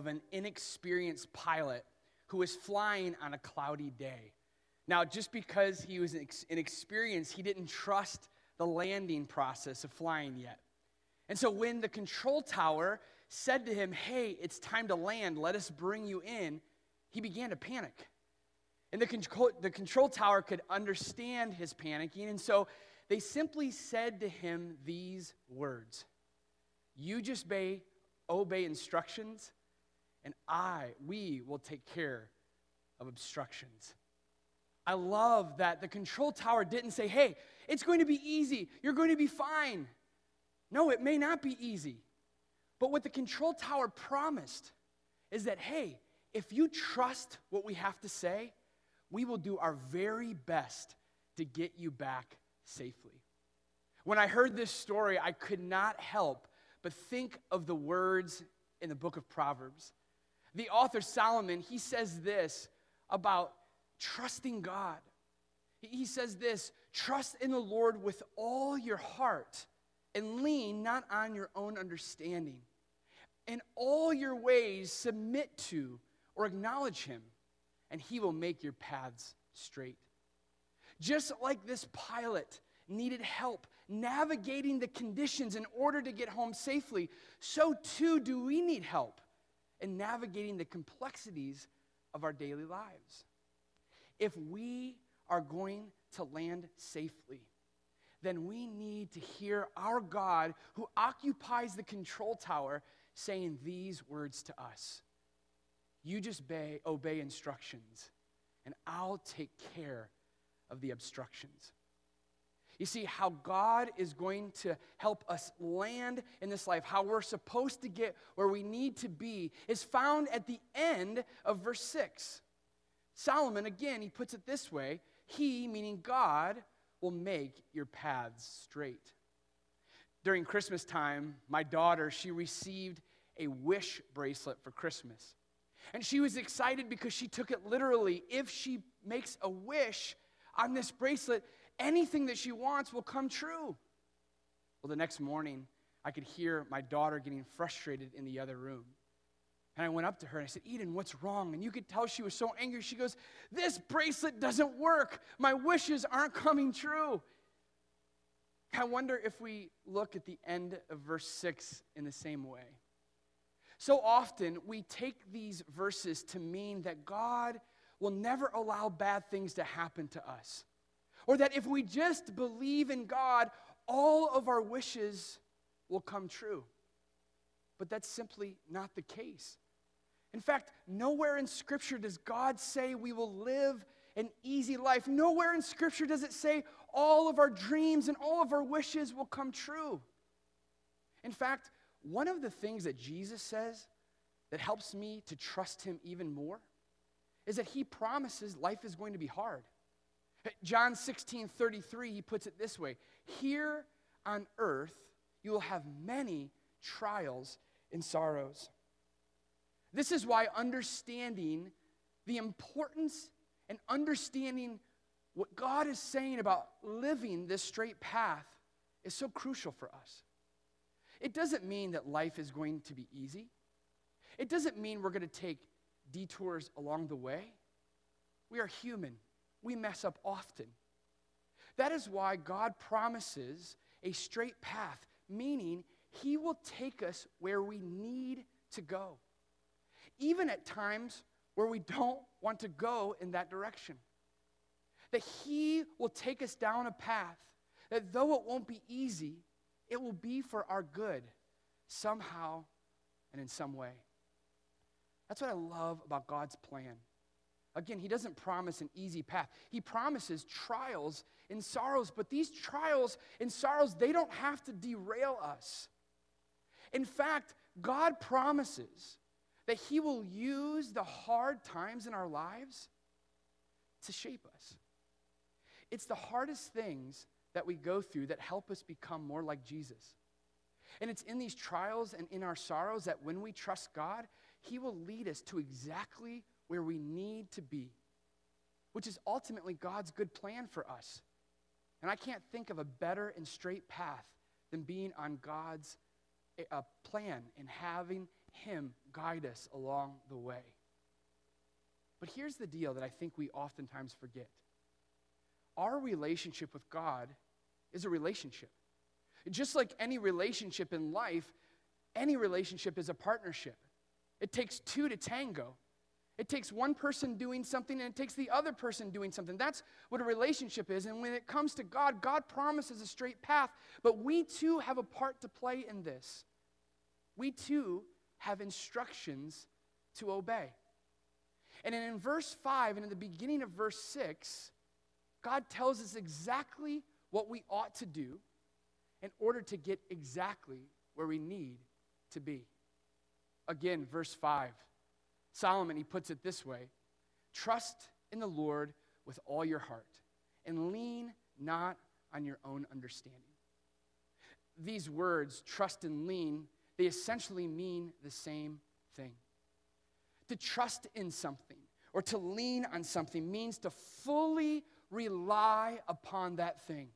of an inexperienced pilot who was flying on a cloudy day. Now, just because he was inexperienced, he didn't trust the landing process of flying yet. And so when the control tower said to him, Hey, it's time to land, let us bring you in, he began to panic. And the control, the control tower could understand his panicking. And so they simply said to him these words You just obey, obey instructions, and I, we will take care of obstructions. I love that the control tower didn't say, Hey, it's going to be easy, you're going to be fine. No, it may not be easy. But what the control tower promised is that, hey, if you trust what we have to say, we will do our very best to get you back safely. When I heard this story, I could not help but think of the words in the book of Proverbs. The author Solomon, he says this about trusting God. He says this trust in the Lord with all your heart and lean not on your own understanding. In all your ways, submit to or acknowledge him, and he will make your paths straight. Just like this pilot needed help navigating the conditions in order to get home safely, so too do we need help in navigating the complexities of our daily lives. If we are going to land safely, then we need to hear our God who occupies the control tower saying these words to us You just obey, obey instructions, and I'll take care of the obstructions. You see, how God is going to help us land in this life, how we're supposed to get where we need to be, is found at the end of verse 6. Solomon, again, he puts it this way He, meaning God, will make your paths straight. During Christmas time, my daughter, she received a wish bracelet for Christmas. And she was excited because she took it literally. If she makes a wish on this bracelet, anything that she wants will come true. Well, the next morning, I could hear my daughter getting frustrated in the other room. And I went up to her and I said, Eden, what's wrong? And you could tell she was so angry. She goes, This bracelet doesn't work. My wishes aren't coming true. I wonder if we look at the end of verse 6 in the same way. So often we take these verses to mean that God will never allow bad things to happen to us. Or that if we just believe in God, all of our wishes will come true. But that's simply not the case. In fact, nowhere in Scripture does God say we will live an easy life. Nowhere in Scripture does it say all of our dreams and all of our wishes will come true. In fact, one of the things that Jesus says that helps me to trust him even more is that he promises life is going to be hard. John 16 33, he puts it this way Here on earth, you will have many trials and sorrows. This is why understanding the importance and understanding what God is saying about living this straight path is so crucial for us. It doesn't mean that life is going to be easy. It doesn't mean we're going to take detours along the way. We are human, we mess up often. That is why God promises a straight path, meaning He will take us where we need to go, even at times where we don't want to go in that direction. That He will take us down a path that though it won't be easy, it will be for our good somehow and in some way. That's what I love about God's plan. Again, He doesn't promise an easy path. He promises trials and sorrows, but these trials and sorrows, they don't have to derail us. In fact, God promises that He will use the hard times in our lives to shape us. It's the hardest things that we go through that help us become more like Jesus. And it's in these trials and in our sorrows that when we trust God, He will lead us to exactly where we need to be, which is ultimately God's good plan for us. And I can't think of a better and straight path than being on God's uh, plan and having Him guide us along the way. But here's the deal that I think we oftentimes forget our relationship with God is a relationship. Just like any relationship in life, any relationship is a partnership. It takes two to tango. It takes one person doing something and it takes the other person doing something. That's what a relationship is. And when it comes to God, God promises a straight path, but we too have a part to play in this. We too have instructions to obey. And in verse 5 and in the beginning of verse 6, God tells us exactly what we ought to do in order to get exactly where we need to be. Again, verse 5 Solomon, he puts it this way Trust in the Lord with all your heart and lean not on your own understanding. These words, trust and lean, they essentially mean the same thing. To trust in something or to lean on something means to fully rely upon that thing.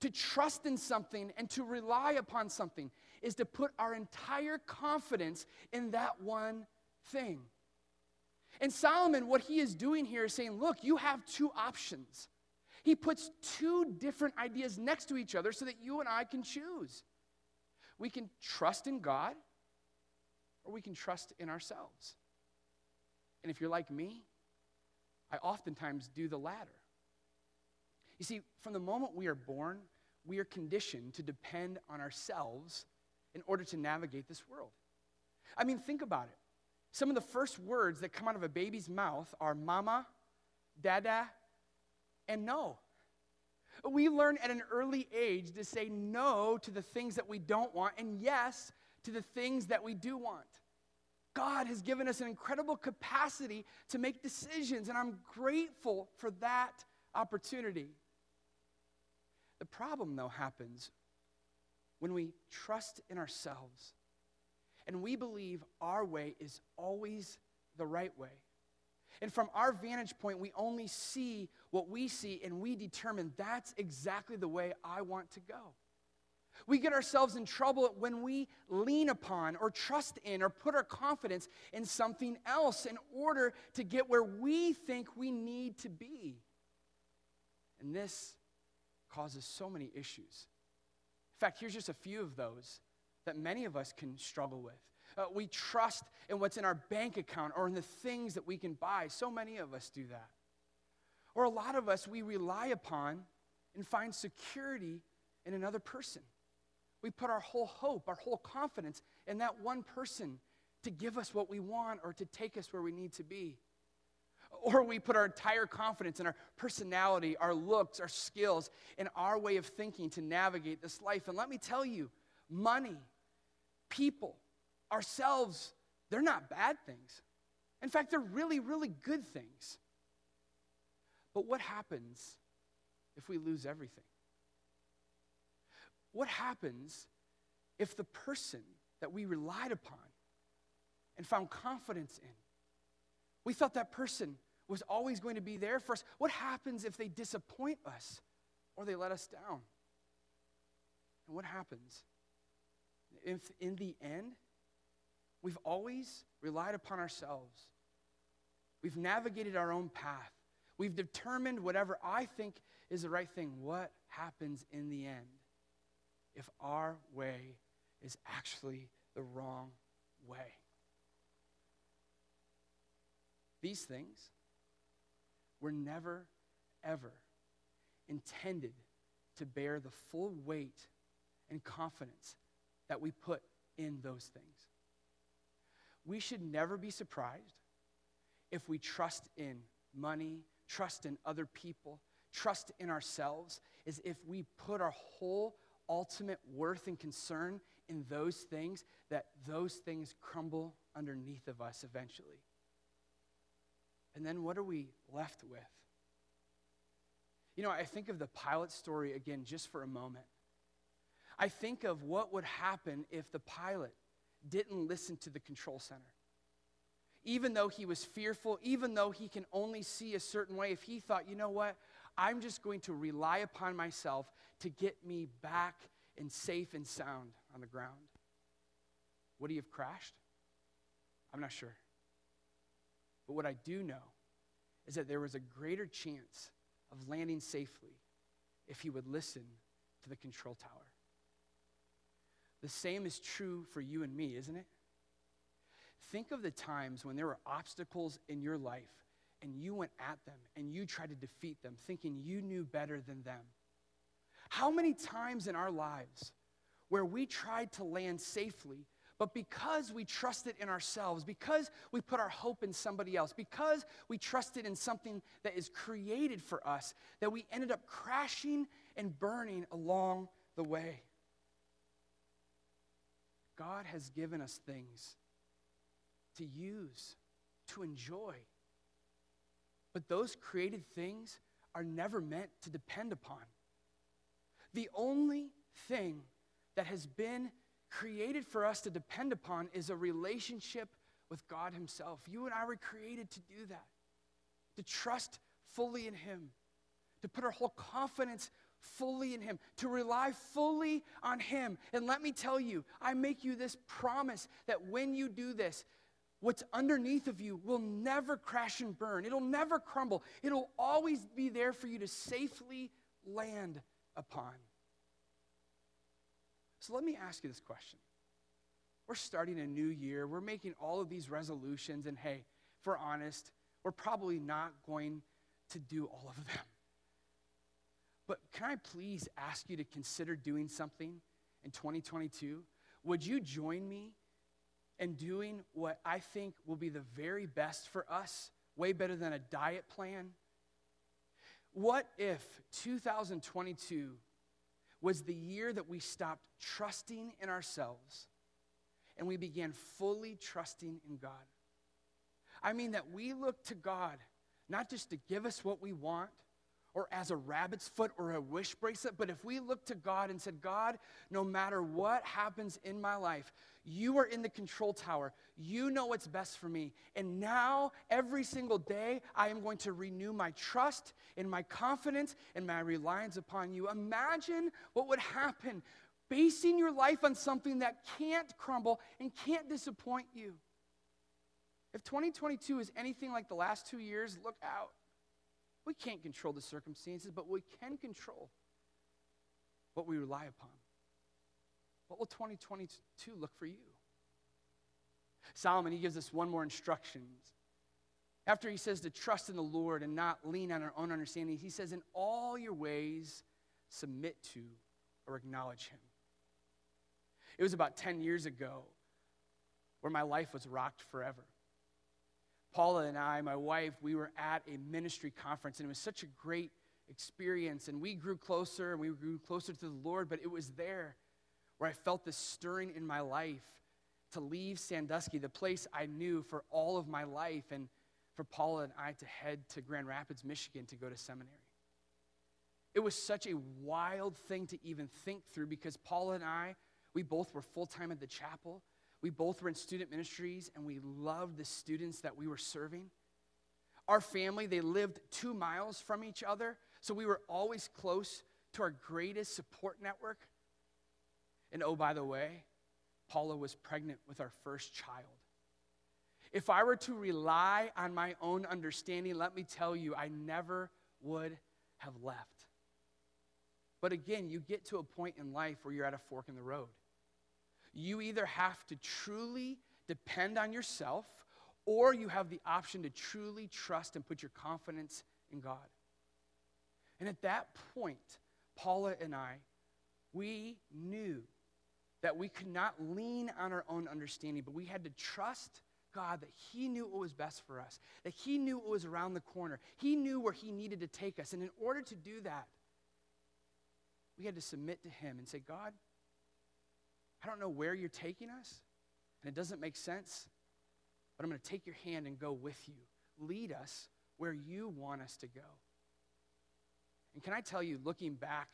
To trust in something and to rely upon something is to put our entire confidence in that one thing. And Solomon, what he is doing here is saying, look, you have two options. He puts two different ideas next to each other so that you and I can choose. We can trust in God or we can trust in ourselves. And if you're like me, I oftentimes do the latter. You see, from the moment we are born, we are conditioned to depend on ourselves in order to navigate this world. I mean, think about it. Some of the first words that come out of a baby's mouth are mama, dada, and no. We learn at an early age to say no to the things that we don't want and yes to the things that we do want. God has given us an incredible capacity to make decisions, and I'm grateful for that opportunity. The problem, though, happens when we trust in ourselves and we believe our way is always the right way. And from our vantage point, we only see what we see, and we determine that's exactly the way I want to go. We get ourselves in trouble when we lean upon or trust in or put our confidence in something else in order to get where we think we need to be. And this causes so many issues. In fact, here's just a few of those that many of us can struggle with. Uh, we trust in what's in our bank account or in the things that we can buy. So many of us do that. Or a lot of us, we rely upon and find security in another person. We put our whole hope, our whole confidence in that one person to give us what we want or to take us where we need to be. Or we put our entire confidence in our personality, our looks, our skills, and our way of thinking to navigate this life. And let me tell you, money, people, ourselves, they're not bad things. In fact, they're really, really good things. But what happens if we lose everything? What happens if the person that we relied upon and found confidence in, we thought that person was always going to be there for us? What happens if they disappoint us or they let us down? And what happens if in the end, we've always relied upon ourselves? We've navigated our own path. We've determined whatever I think is the right thing. What happens in the end if our way is actually the wrong way? These things were never, ever intended to bear the full weight and confidence that we put in those things. We should never be surprised if we trust in money, trust in other people, trust in ourselves, is if we put our whole ultimate worth and concern in those things, that those things crumble underneath of us eventually. And then what are we left with? You know, I think of the pilot story again just for a moment. I think of what would happen if the pilot didn't listen to the control center. Even though he was fearful, even though he can only see a certain way, if he thought, you know what, I'm just going to rely upon myself to get me back and safe and sound on the ground, would he have crashed? I'm not sure. But what I do know is that there was a greater chance of landing safely if he would listen to the control tower. The same is true for you and me, isn't it? Think of the times when there were obstacles in your life and you went at them and you tried to defeat them, thinking you knew better than them. How many times in our lives where we tried to land safely, but because we trusted in ourselves, because we put our hope in somebody else, because we trusted in something that is created for us, that we ended up crashing and burning along the way. God has given us things to use, to enjoy. But those created things are never meant to depend upon. The only thing that has been created for us to depend upon is a relationship with God Himself. You and I were created to do that, to trust fully in Him, to put our whole confidence fully in Him, to rely fully on Him. And let me tell you, I make you this promise that when you do this, what's underneath of you will never crash and burn. It'll never crumble. It'll always be there for you to safely land upon. So let me ask you this question. We're starting a new year. We're making all of these resolutions, and hey, if we're honest, we're probably not going to do all of them. But can I please ask you to consider doing something in 2022? Would you join me in doing what I think will be the very best for us, way better than a diet plan? What if 2022 was the year that we stopped trusting in ourselves and we began fully trusting in God? I mean, that we look to God not just to give us what we want, or as a rabbit's foot or a wish bracelet, but if we look to God and said, God, no matter what happens in my life, you are in the control tower. You know what's best for me. And now, every single day, I am going to renew my trust and my confidence and my reliance upon you. Imagine what would happen basing your life on something that can't crumble and can't disappoint you. If 2022 is anything like the last two years, look out. We can't control the circumstances, but we can control what we rely upon. What will 2022 look for you? Solomon, he gives us one more instructions. After he says to trust in the Lord and not lean on our own understanding, he says, In all your ways, submit to or acknowledge him. It was about 10 years ago where my life was rocked forever. Paula and I, my wife, we were at a ministry conference, and it was such a great experience. And we grew closer and we grew closer to the Lord, but it was there where I felt this stirring in my life to leave Sandusky, the place I knew for all of my life, and for Paula and I to head to Grand Rapids, Michigan to go to seminary. It was such a wild thing to even think through because Paula and I, we both were full time at the chapel. We both were in student ministries and we loved the students that we were serving. Our family, they lived two miles from each other, so we were always close to our greatest support network. And oh, by the way, Paula was pregnant with our first child. If I were to rely on my own understanding, let me tell you, I never would have left. But again, you get to a point in life where you're at a fork in the road. You either have to truly depend on yourself, or you have the option to truly trust and put your confidence in God. And at that point, Paula and I, we knew that we could not lean on our own understanding, but we had to trust God that He knew what was best for us, that He knew what was around the corner. He knew where He needed to take us. And in order to do that, we had to submit to Him and say, God, I don't know where you're taking us, and it doesn't make sense, but I'm going to take your hand and go with you. Lead us where you want us to go. And can I tell you, looking back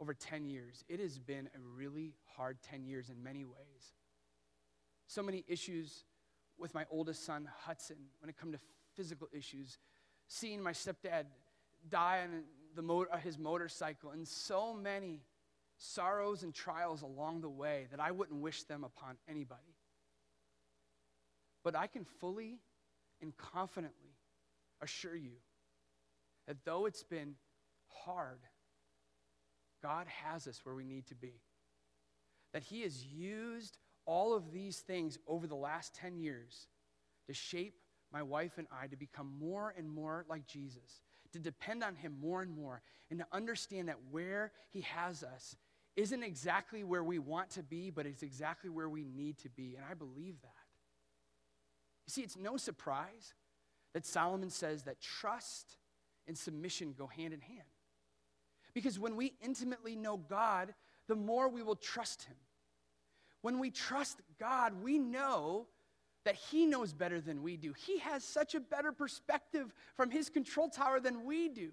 over 10 years, it has been a really hard 10 years in many ways. So many issues with my oldest son, Hudson, when it come to physical issues, seeing my stepdad die on the his motorcycle, and so many sorrows and trials along the way that I wouldn't wish them upon anybody. But I can fully and confidently assure you that though it's been hard, God has us where we need to be. That He has used all of these things over the last 10 years to shape my wife and I to become more and more like Jesus, to depend on Him more and more, and to understand that where He has us isn't exactly where we want to be, but it's exactly where we need to be. And I believe that. You see, it's no surprise that Solomon says that trust and submission go hand in hand. Because when we intimately know God, the more we will trust Him. When we trust God, we know that He knows better than we do. He has such a better perspective from His control tower than we do.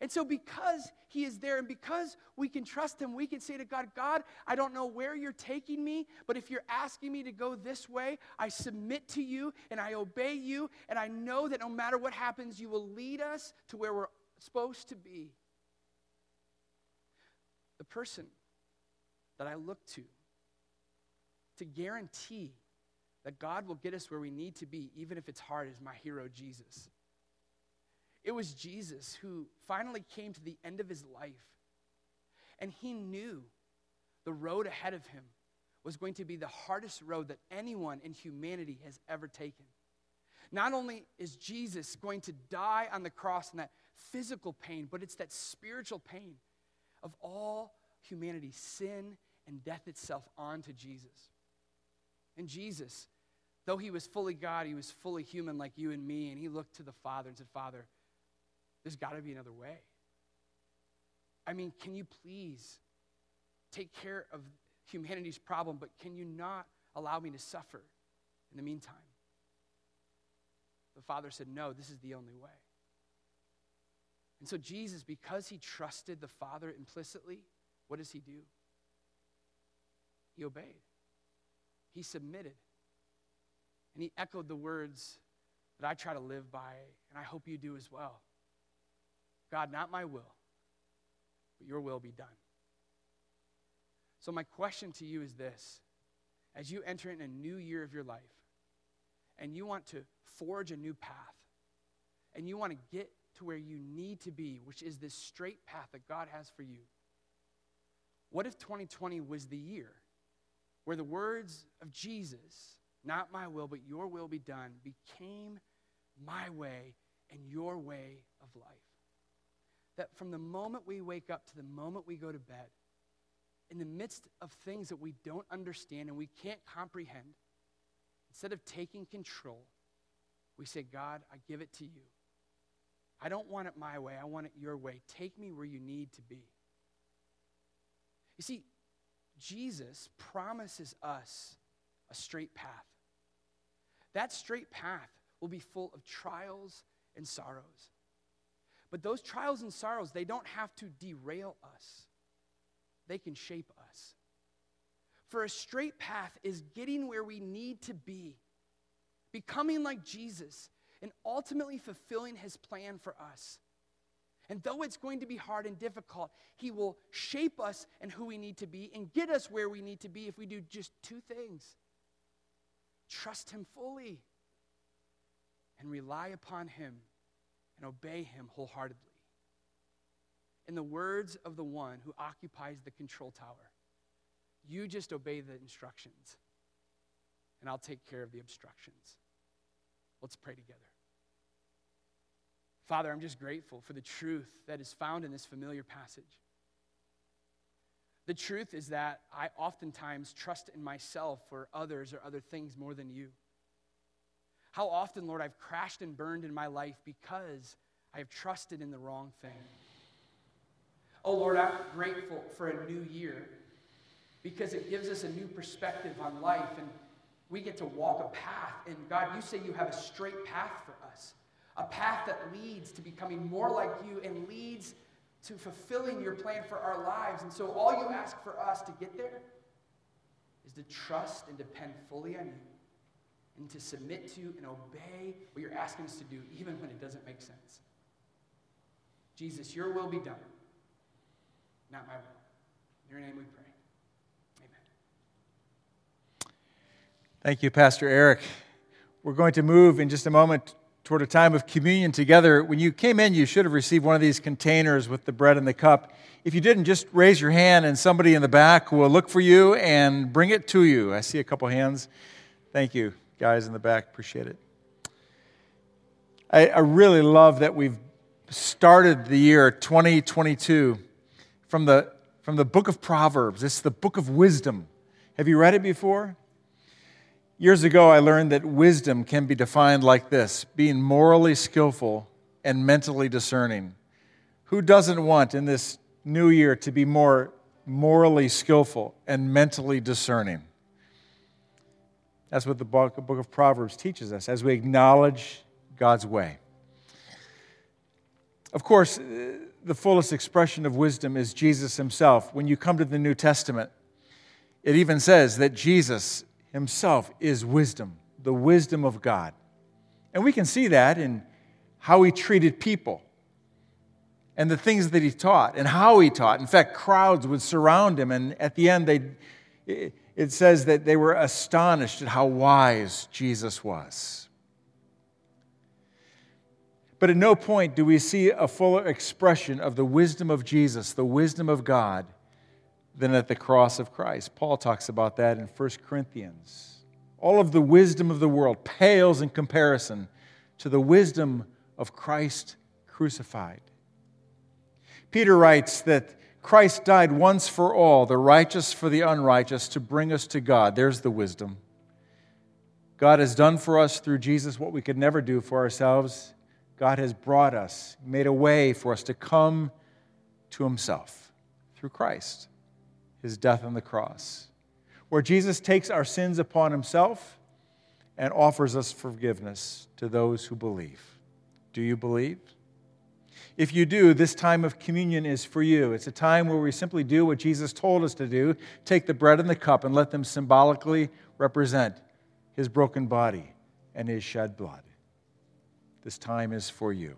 And so, because He is there and because we can trust Him, we can say to God, God, I don't know where you're taking me, but if you're asking me to go this way, I submit to you and I obey you. And I know that no matter what happens, you will lead us to where we're supposed to be. The person that I look to to guarantee that God will get us where we need to be, even if it's hard, is my hero, Jesus. It was Jesus who finally came to the end of his life, and he knew the road ahead of him was going to be the hardest road that anyone in humanity has ever taken. Not only is Jesus going to die on the cross in that physical pain, but it's that spiritual pain of all humanity, sin and death itself onto Jesus. And Jesus, though he was fully God, he was fully human like you and me, and he looked to the Father and said, Father, there's got to be another way. I mean, can you please take care of humanity's problem, but can you not allow me to suffer in the meantime? The Father said, No, this is the only way. And so, Jesus, because he trusted the Father implicitly, what does he do? He obeyed. He submitted. And he echoed the words that I try to live by, and I hope you do as well. God, not my will, but your will be done. So, my question to you is this as you enter in a new year of your life, and you want to forge a new path, and you want to get to where you need to be, which is this straight path that God has for you, what if 2020 was the year where the words of Jesus, not my will, but your will be done, became my way and your way of life. That from the moment we wake up to the moment we go to bed, in the midst of things that we don't understand and we can't comprehend, instead of taking control, we say, God, I give it to you. I don't want it my way, I want it your way. Take me where you need to be. You see, Jesus promises us a straight path. That straight path will be full of trials and sorrows. But those trials and sorrows, they don't have to derail us, they can shape us. For a straight path is getting where we need to be, becoming like Jesus, and ultimately fulfilling his plan for us. And though it's going to be hard and difficult, He will shape us and who we need to be and get us where we need to be if we do just two things trust Him fully and rely upon Him and obey Him wholeheartedly. In the words of the one who occupies the control tower, you just obey the instructions, and I'll take care of the obstructions. Let's pray together. Father, I'm just grateful for the truth that is found in this familiar passage. The truth is that I oftentimes trust in myself or others or other things more than you. How often, Lord, I've crashed and burned in my life because I have trusted in the wrong thing. Oh, Lord, I'm grateful for a new year because it gives us a new perspective on life and we get to walk a path. And God, you say you have a straight path for us a path that leads to becoming more like you and leads to fulfilling your plan for our lives. And so, all you ask for us to get there is to trust and depend fully on you and to submit to and obey what you're asking us to do, even when it doesn't make sense. Jesus, your will be done, not my will. In your name we pray. Amen. Thank you, Pastor Eric. We're going to move in just a moment toward a time of communion together. When you came in, you should have received one of these containers with the bread and the cup. If you didn't, just raise your hand and somebody in the back will look for you and bring it to you. I see a couple hands. Thank you, guys in the back. Appreciate it. I, I really love that we've started the year 2022 from the, from the book of Proverbs. It's the book of wisdom. Have you read it before? Years ago, I learned that wisdom can be defined like this being morally skillful and mentally discerning. Who doesn't want in this new year to be more morally skillful and mentally discerning? That's what the book, of Proverbs teaches us as we acknowledge God's way. Of course, uh, the fullest expression of wisdom is Jesus himself. When you come to the New Testament, it even says that Jesus himself is wisdom, the wisdom of God. And we can see that in how he treated people and the things that he taught and how he taught. In fact, crowds would surround him, and at the end, they, it says that they were astonished at how wise Jesus was. But at no point do we see a fuller expression of the wisdom of Jesus, the wisdom of God, than at the cross of Christ. Paul talks about that in 1 Corinthians. All of the wisdom of the world pales in comparison to the wisdom of Christ crucified. Peter writes that Christ died once for all, the righteous for the unrighteous, to bring us to God. There's the wisdom. God has done for us through Jesus what we could never do for ourselves. God has brought us, made a way for us to come to Himself through Christ, His death on the cross, where Jesus takes our sins upon Himself and offers us forgiveness to those who believe. Do you believe? If you do, this time of communion is for you. It's a time where we simply do what Jesus told us to do take the bread and the cup and let them symbolically represent his broken body and his shed blood. This time is for you.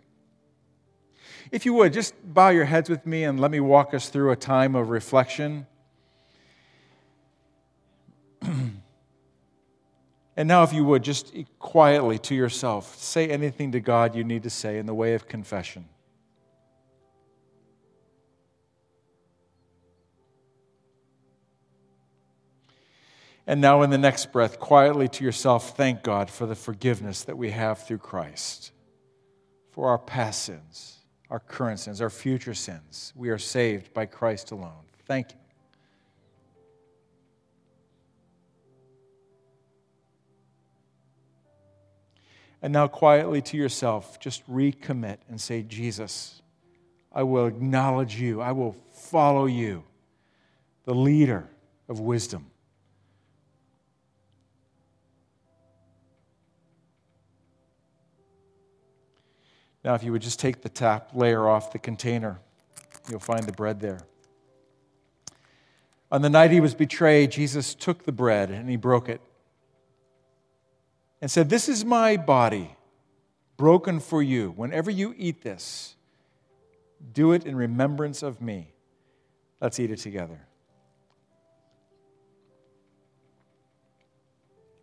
If you would, just bow your heads with me and let me walk us through a time of reflection. and now, if you would, just quietly to yourself, say anything to God you need to say in the way of confession. And now, in the next breath, quietly to yourself, thank God for the forgiveness that we have through Christ, for our past sins, our current sins, our future sins. We are saved by Christ alone. Thank you. And now, quietly to yourself, just recommit and say, Jesus, I will acknowledge you, I will follow you, the leader of wisdom. Now, if you would just take the top layer off the container, you'll find the bread there. On the night he was betrayed, Jesus took the bread and he broke it and said, This is my body broken for you. Whenever you eat this, do it in remembrance of me. Let's eat it together.